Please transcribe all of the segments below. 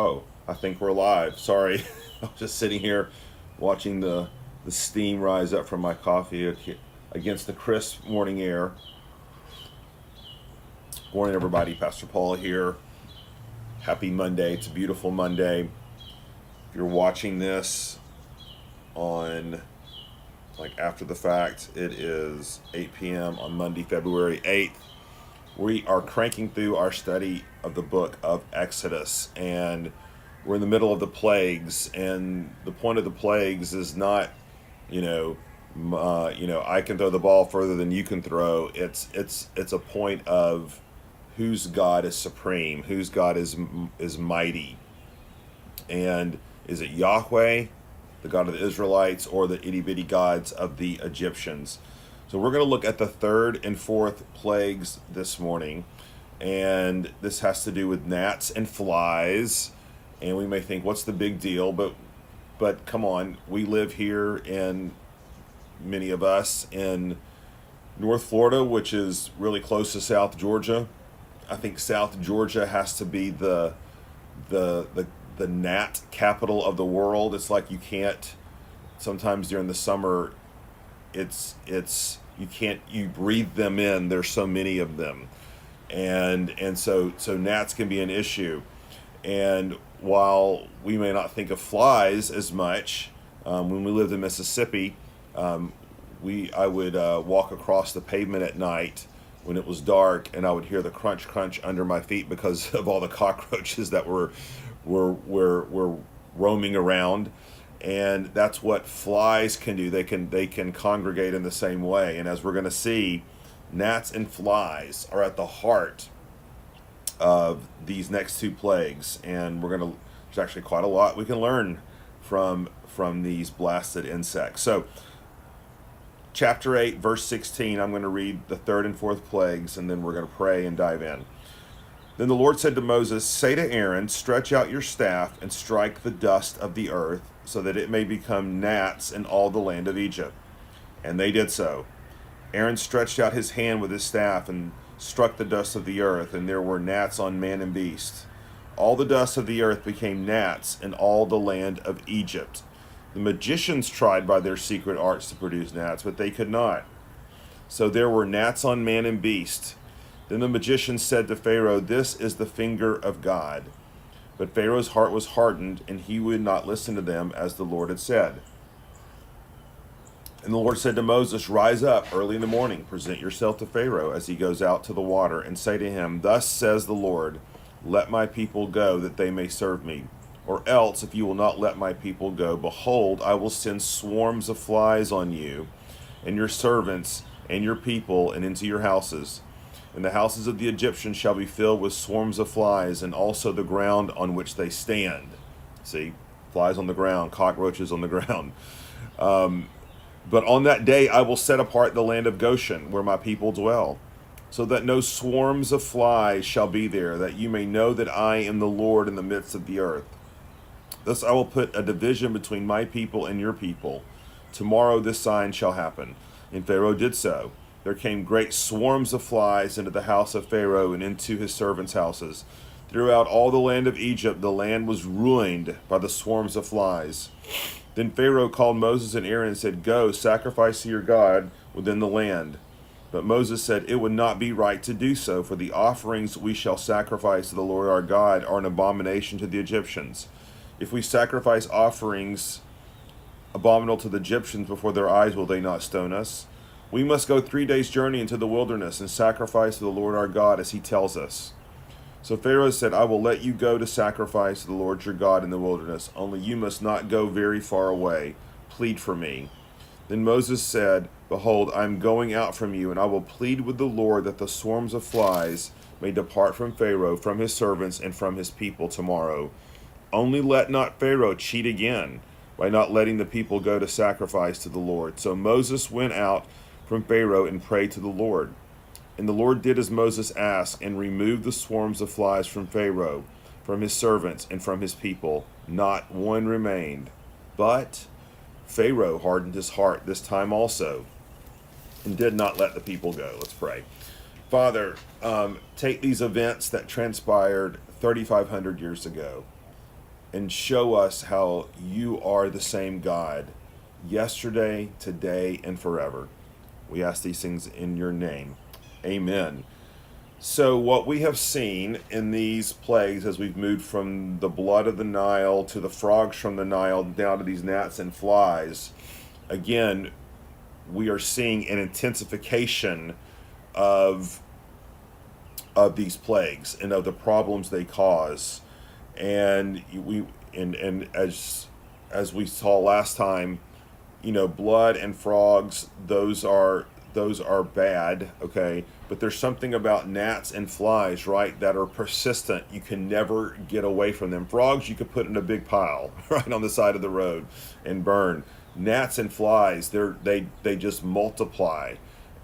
Oh, I think we're live. Sorry. I'm just sitting here watching the, the steam rise up from my coffee against the crisp morning air. Morning, everybody. Pastor Paul here. Happy Monday. It's a beautiful Monday. If you're watching this on like after the fact, it is 8 p.m. on Monday, February 8th we are cranking through our study of the book of Exodus, and we're in the middle of the plagues. And the point of the plagues is not, you know, uh, you know, I can throw the ball further than you can throw. It's it's it's a point of whose God is supreme, whose God is is mighty, and is it Yahweh, the God of the Israelites, or the itty bitty gods of the Egyptians? So we're going to look at the third and fourth plagues this morning. And this has to do with gnats and flies. And we may think, what's the big deal? But but come on, we live here in many of us in North Florida, which is really close to South Georgia. I think South Georgia has to be the the the the gnat capital of the world. It's like you can't sometimes during the summer it's it's you can't you breathe them in there's so many of them. And and so so gnats can be an issue. And while we may not think of flies as much um, when we lived in mississippi um, we i would uh, walk across the pavement at night when it was dark and i would hear the crunch crunch under my feet because of all the cockroaches that were were were, were roaming around and that's what flies can do. They can they can congregate in the same way. And as we're going to see gnats and flies are at the heart of these next two plagues. And we're going to there's actually quite a lot we can learn from from these blasted insects. So chapter 8 verse 16 i'm going to read the third and fourth plagues and then we're going to pray and dive in then the lord said to moses say to aaron stretch out your staff and strike the dust of the earth so that it may become gnats in all the land of Egypt. And they did so. Aaron stretched out his hand with his staff and struck the dust of the earth, and there were gnats on man and beast. All the dust of the earth became gnats in all the land of Egypt. The magicians tried by their secret arts to produce gnats, but they could not. So there were gnats on man and beast. Then the magician said to Pharaoh, This is the finger of God. But Pharaoh's heart was hardened, and he would not listen to them as the Lord had said. And the Lord said to Moses, Rise up early in the morning, present yourself to Pharaoh as he goes out to the water, and say to him, Thus says the Lord, Let my people go, that they may serve me. Or else, if you will not let my people go, behold, I will send swarms of flies on you, and your servants, and your people, and into your houses and the houses of the Egyptians shall be filled with swarms of flies, and also the ground on which they stand. See, flies on the ground, cockroaches on the ground. Um, but on that day I will set apart the land of Goshen, where my people dwell, so that no swarms of flies shall be there, that you may know that I am the Lord in the midst of the earth. Thus I will put a division between my people and your people. Tomorrow this sign shall happen. And Pharaoh did so there came great swarms of flies into the house of Pharaoh and into his servants' houses. Throughout all the land of Egypt, the land was ruined by the swarms of flies. Then Pharaoh called Moses and Aaron and said, Go, sacrifice to your God within the land. But Moses said, It would not be right to do so, for the offerings we shall sacrifice to the Lord our God are an abomination to the Egyptians. If we sacrifice offerings abominable to the Egyptians before their eyes, will they not stone us? We must go three days' journey into the wilderness and sacrifice to the Lord our God as he tells us. So Pharaoh said, I will let you go to sacrifice to the Lord your God in the wilderness, only you must not go very far away. Plead for me. Then Moses said, Behold, I am going out from you, and I will plead with the Lord that the swarms of flies may depart from Pharaoh, from his servants, and from his people tomorrow. Only let not Pharaoh cheat again by not letting the people go to sacrifice to the Lord. So Moses went out from Pharaoh and prayed to the Lord. And the Lord did as Moses asked, and removed the swarms of flies from Pharaoh, from his servants, and from his people. Not one remained. But Pharaoh hardened his heart this time also, and did not let the people go. Let's pray. Father, um, take these events that transpired 3,500 years ago, and show us how you are the same God yesterday, today, and forever. We ask these things in your name. Amen. So, what we have seen in these plagues as we've moved from the blood of the Nile to the frogs from the Nile down to these gnats and flies, again, we are seeing an intensification of of these plagues and of the problems they cause and we and and as as we saw last time you know blood and frogs those are those are bad okay? But there's something about gnats and flies right that are persistent. You can never get away from them. Frogs you could put in a big pile right on the side of the road and burn. Gnats and flies they're they they just multiply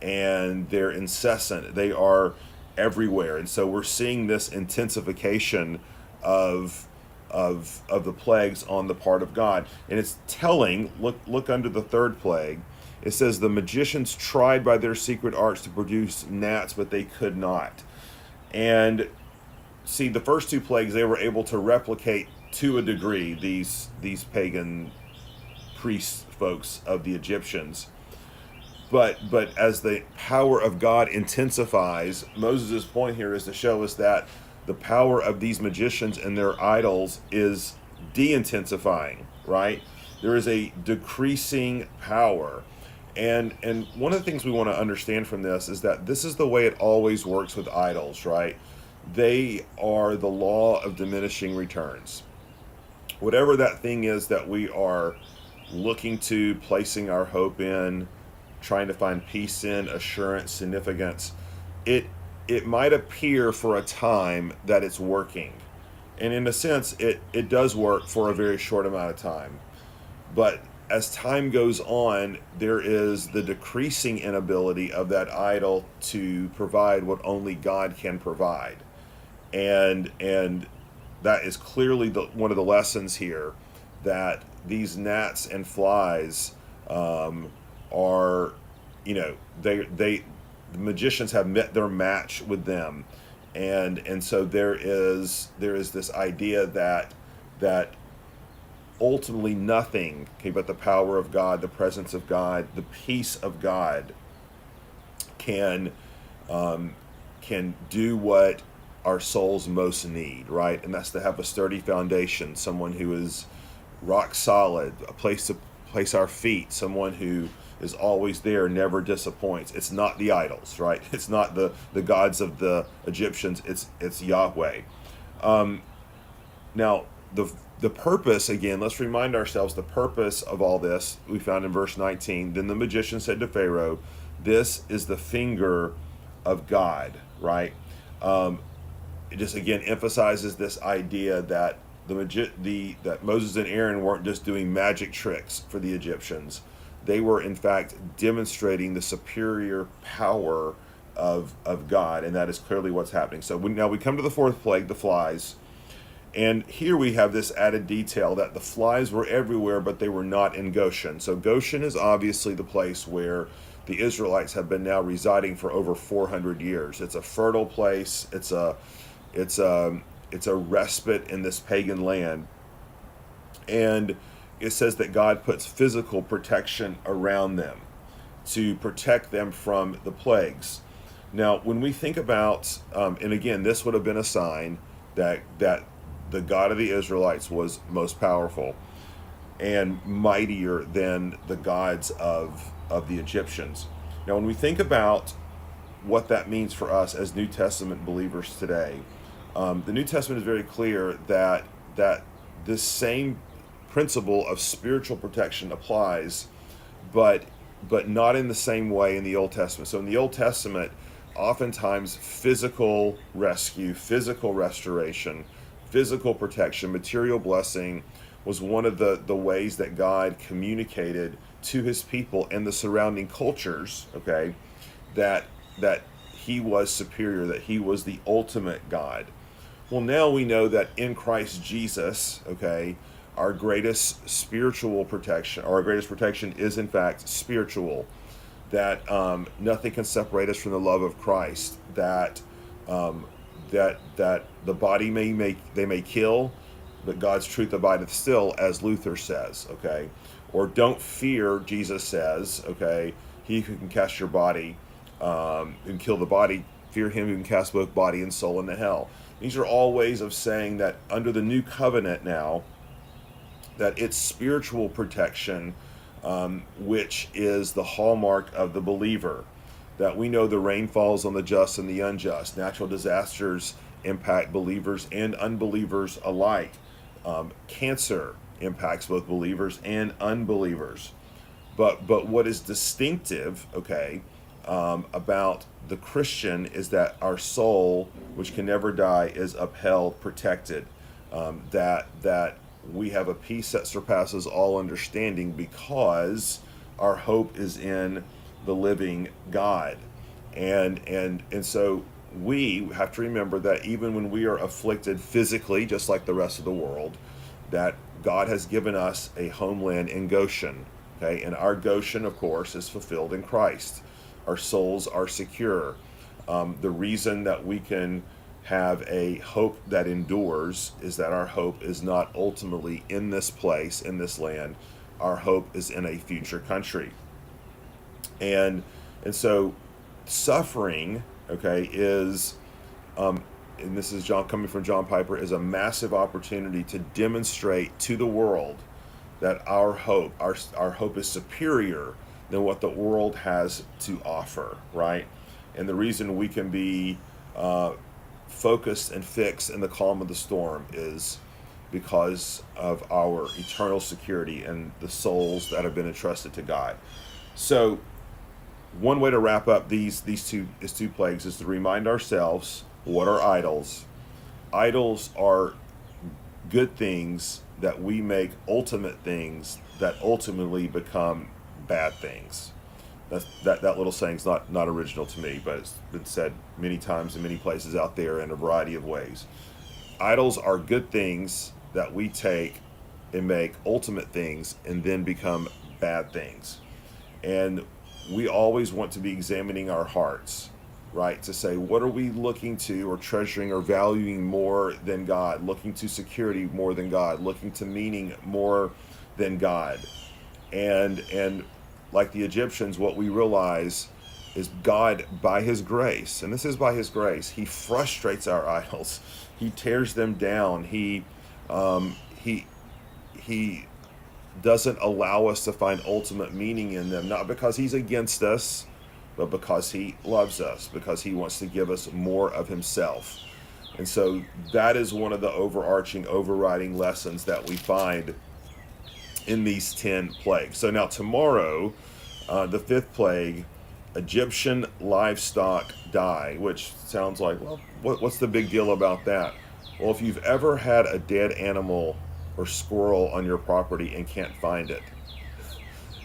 and they're incessant. They are everywhere. And so we're seeing this intensification of of of the plagues on the part of God. And it's telling, look look under the third plague. It says the magicians tried by their secret arts to produce gnats, but they could not. And see, the first two plagues they were able to replicate to a degree these these pagan priest folks of the Egyptians. But but as the power of God intensifies, Moses' point here is to show us that the power of these magicians and their idols is de-intensifying right? There is a decreasing power. And and one of the things we want to understand from this is that this is the way it always works with idols right? They are the law of diminishing returns. Whatever that thing is that we are looking to placing our hope in trying to find peace in assurance significance it it might appear for a time that it's working. And in a sense, it, it does work for a very short amount of time. But as time goes on, there is the decreasing inability of that idol to provide what only God can provide. And and that is clearly the, one of the lessons here that these gnats and flies um, are, you know, they they the magicians have met their match with them. And and so there is there is this idea that that ultimately nothing okay but the power of god the presence of god the peace of god can um, can do what our souls most need right? And that's to have a sturdy foundation someone who is rock solid a place to place our feet someone who is always there, never disappoints. It's not the idols, right? It's not the, the gods of the Egyptians. It's it's Yahweh. Um, now the the purpose again. Let's remind ourselves the purpose of all this. We found in verse 19. Then the magician said to Pharaoh, "This is the finger of God." Right. Um, it just again emphasizes this idea that the magi- the that Moses and Aaron weren't just doing magic tricks for the Egyptians they were in fact demonstrating the superior power of of God, and that is clearly what's happening. So we, now we come to the fourth plague, the flies, and here we have this added detail that the flies were everywhere, but they were not in Goshen. So Goshen is obviously the place where the Israelites have been now residing for over 400 years. It's a fertile place. It's a it's a it's a respite in this pagan land, and it says that God puts physical protection around them to protect them from the plagues. Now, when we think about, um, and again, this would have been a sign that that the God of the Israelites was most powerful and mightier than the gods of of the Egyptians. Now, when we think about what that means for us as New Testament believers today, um, the New Testament is very clear that that this same principle of spiritual protection applies, but but not in the same way in the Old Testament. So in the Old Testament, oftentimes physical rescue, physical restoration, physical protection, material blessing was one of the, the ways that God communicated to his people and the surrounding cultures, okay, that that he was superior, that he was the ultimate God. Well, now we know that in Christ Jesus, okay, our greatest spiritual protection, or our greatest protection is in fact spiritual. That um, nothing can separate us from the love of Christ. That um, that that the body may make they may kill, but God's truth abideth still, as Luther says, okay? Or don't fear, Jesus says, okay? He who can cast your body um, and kill the body, fear him who can cast both body and soul into hell. These are all ways of saying that under the new covenant now, that it's spiritual protection, um, which is the hallmark of the believer. That we know the rain falls on the just and the unjust. Natural disasters impact believers and unbelievers alike. Um, cancer impacts both believers and unbelievers. But but what is distinctive, okay, um, about the Christian is that our soul, which can never die, is upheld, protected. Um, that that we have a peace that surpasses all understanding because our hope is in the living God. And and and so we have to remember that even when we are afflicted physically, just like the rest of the world, that God has given us a homeland in Goshen. Okay, and our Goshen, of course, is fulfilled in Christ. Our souls are secure. Um, the reason that we can have a hope that endures is that our hope is not ultimately in this place, in this land. Our hope is in a future country. And and so suffering, okay, is um, and this is John coming from John Piper, is a massive opportunity to demonstrate to the world that our hope, our our hope is superior than what the world has to offer, right? And the reason we can be uh, focused and fixed in the calm of the storm is because of our eternal security and the souls that have been entrusted to God. So, one way to wrap up these these two these two plagues is to remind ourselves what are idols. Idols are good things that we make ultimate things that ultimately become bad things. That's, that that little saying's not not original to me, but it's been said many times in many places out there in a variety of ways. Idols are good things that we take and make ultimate things and then become bad things. And we always want to be examining our hearts, right? To say, what are we looking to or treasuring or valuing more than God? Looking to security more than God? Looking to meaning more than God? And and like the Egyptians, what we realize is God, by His grace, and this is by His grace, He frustrates our idols. He tears them down. He, um, he, he doesn't allow us to find ultimate meaning in them, not because He's against us, but because He loves us, because He wants to give us more of Himself. And so that is one of the overarching, overriding lessons that we find in these 10 plagues. So now, tomorrow, uh, the fifth plague, Egyptian livestock die, which sounds like, well, what, what's the big deal about that? Well, if you've ever had a dead animal or squirrel on your property and can't find it,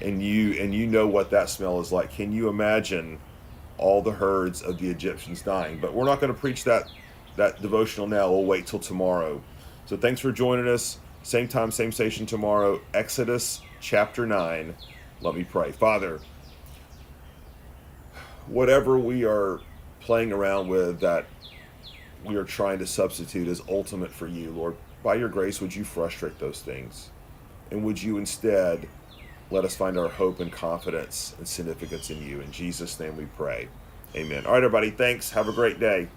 and you and you know what that smell is like, can you imagine all the herds of the Egyptians dying? But we're not going to preach that that devotional now. We'll wait till tomorrow. So thanks for joining us. Same time, same station tomorrow. Exodus chapter 9. Let me pray. Father, whatever we are playing around with that we are trying to substitute as ultimate for you, Lord, by your grace, would you frustrate those things? And would you instead let us find our hope and confidence and significance in you? In Jesus' name we pray. Amen. All right, everybody. Thanks. Have a great day.